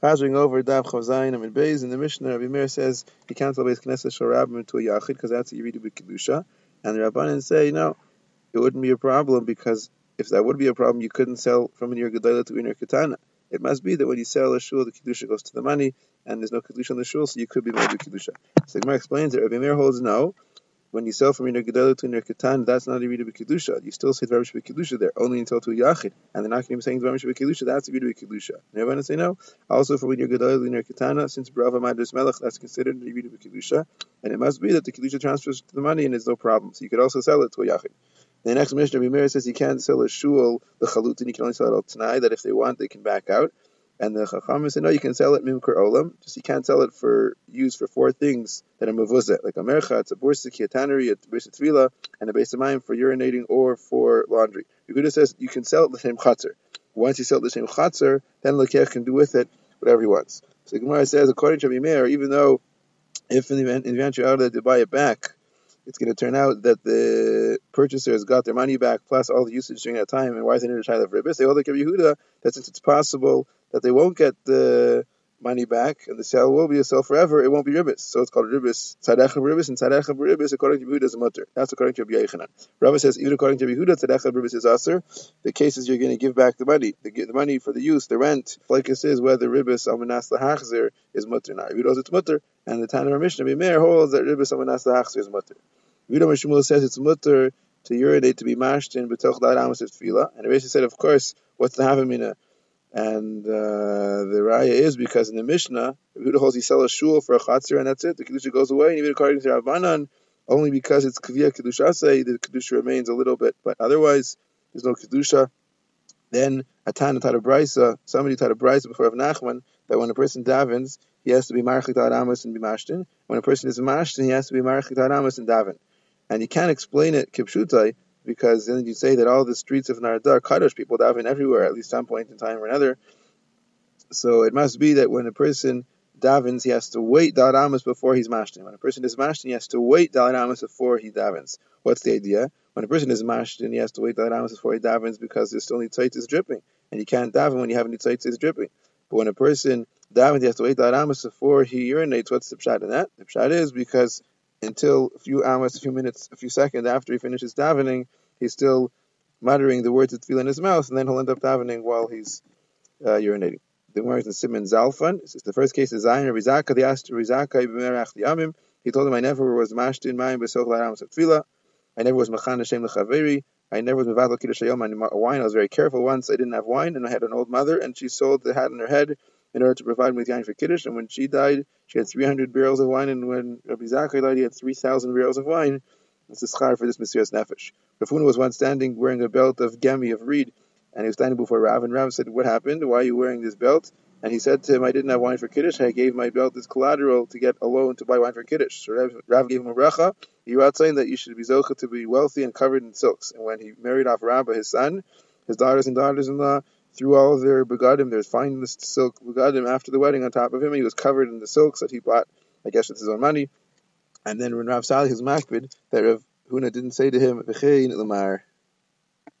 Chazering over Dav Chavzayin and Beis in the Mishnah, Rabbi Meir says you can't sell Beis Knesset Shorabim to a Yachid because that's what you read with Kedusha. And the Rabbanan say, no, it wouldn't be a problem because if that would be a problem, you couldn't sell from your Gedalah to your Katana. It must be that when you sell a shul, the Kedusha goes to the money, and there's no Kedusha on the shul, so you could be made with Kedusha. So Gemara explains it. Rabbi Meir holds no, when you sell from your Gedalah to your Katan, that's not a Rita B'Kedusha. You still say Dvarim B'Kedusha there, only until to Yachid. And they're not going to be saying Dvarim B'Kedusha, that's a Rita B'Kedusha. And everyone say no. Also, for when you're to your Katana, since Brava Madras Melech, that's considered a B'Kedusha. And it must be that the Kedusha transfers to the money and there's no problem. So you could also sell it to a Yachid. The next Mishnah, Rabbi says you can't sell a shul, the chalutin, you can only sell it al tanai, that if they want, they can back out. And the Chacham said, no, you can sell it mimkar olam, just you can't sell it for use for four things that are mavuzah, like a mercha, it's a borsiki, a tannery, a tvila, and a base of mine for urinating or for laundry. Yehuda says you can sell it the same chatzar. Once you sell it the same chatzar, then Lekech can do with it whatever he wants. So the Gemara says, according to Meir, even though if in the event you eventuality they buy it back, it's going to turn out that the purchaser has got their money back plus all the usage during that time. And why is it a child of ribbis? They hold like Yehuda that since it's possible that they won't get the money back and the sale will be a sale forever, it won't be ribbis. So it's called ribbis. Of ribbis and tzadech of ribbis according to Yehuda is mutter. That's according to Rabbi Yechanan. Rabbi says even according to Yehuda, of ribbis is aser. The case is you're going to give back the money, the, the money for the use, the rent. Flakus is whether ribbis almanas lahachzer is mutter. Now Yehuda knows it's mutter, and the Tanna Mishnah Bimeir holds that ribbis almanas lahachzer is mutter. Yehuda Mishmul says it's mutter to urinate to be mashed in betoch da'ar amos tefila, and Rabbi said, of course, what's the havamina? And uh, the raya is because in the Mishnah, Yehuda holds he sell a shul for a chatzir and that's it. The kedusha goes away, and even according to Rabbanan, only because it's kaviyah kedusha say the kedusha remains a little bit, but otherwise there's no kedusha. Then a Tana taught a brisa, somebody taught a brisa before of Nachman that when a person davens, he has to be marchik amos and be mashtin. When a person is mashtin, he has to be marchik amos and daven. And you can't explain it kipshutai because then you say that all the streets of Nehardea are Kadosh, people daven everywhere, at least some point in time or another. So it must be that when a person davens, he has to wait Dal Amos before he's mashtin. When a person is mashtin, he has to wait Dal Amos before he davens. What's the idea? When a person is mashtin, he has to wait Dal Amos before he davens because there's still is dripping. And you can't daven when you have is dripping. But when a person davens, he has to wait Dal before he urinates. What's the pshat in that? The pshat is because until a few hours, a few minutes, a few seconds after he finishes davening, he's still muttering the words of tefillah in his mouth, and then he'll end up davening while he's uh, urinating. The is in Simon Zalfan. The first case is Zayin Rizaka. They asked Rizaka Amim. He told him, I never was mashed in mine besoch la'aramos of tefillah. I never was machan Hashem lechaveri. I never was mevadl kiddush hayom on wine. I was very careful once. I didn't have wine, and I had an old mother, and she sold the hat in her head in order to provide with yain for kiddush. And when she died, she had 300 barrels of wine, and when Rabbi Zakkai died, he had 3,000 barrels of wine. It's a schar for this Mesiras Nefesh. Rav Huna was once standing wearing a belt of gemi, of reed, and he was standing before Rav, and Rav said, What happened? Why are you wearing this belt? And he said to him, I didn't have wine for Kiddush. I gave my belt as collateral to get a loan to buy wine for Kiddush. So Rav, Rav gave him a bracha. He was saying that you should be zocha to be wealthy and covered in silks. And when he married off Rabba, his son, his daughters and daughters-in-law threw all of their begadim, their finest silk begadim after the wedding on top of him. He was covered in the silks that he bought, I guess, with his own money. And then when Rav Sali was makbid, that Rav Huna didn't say to him, Lamar,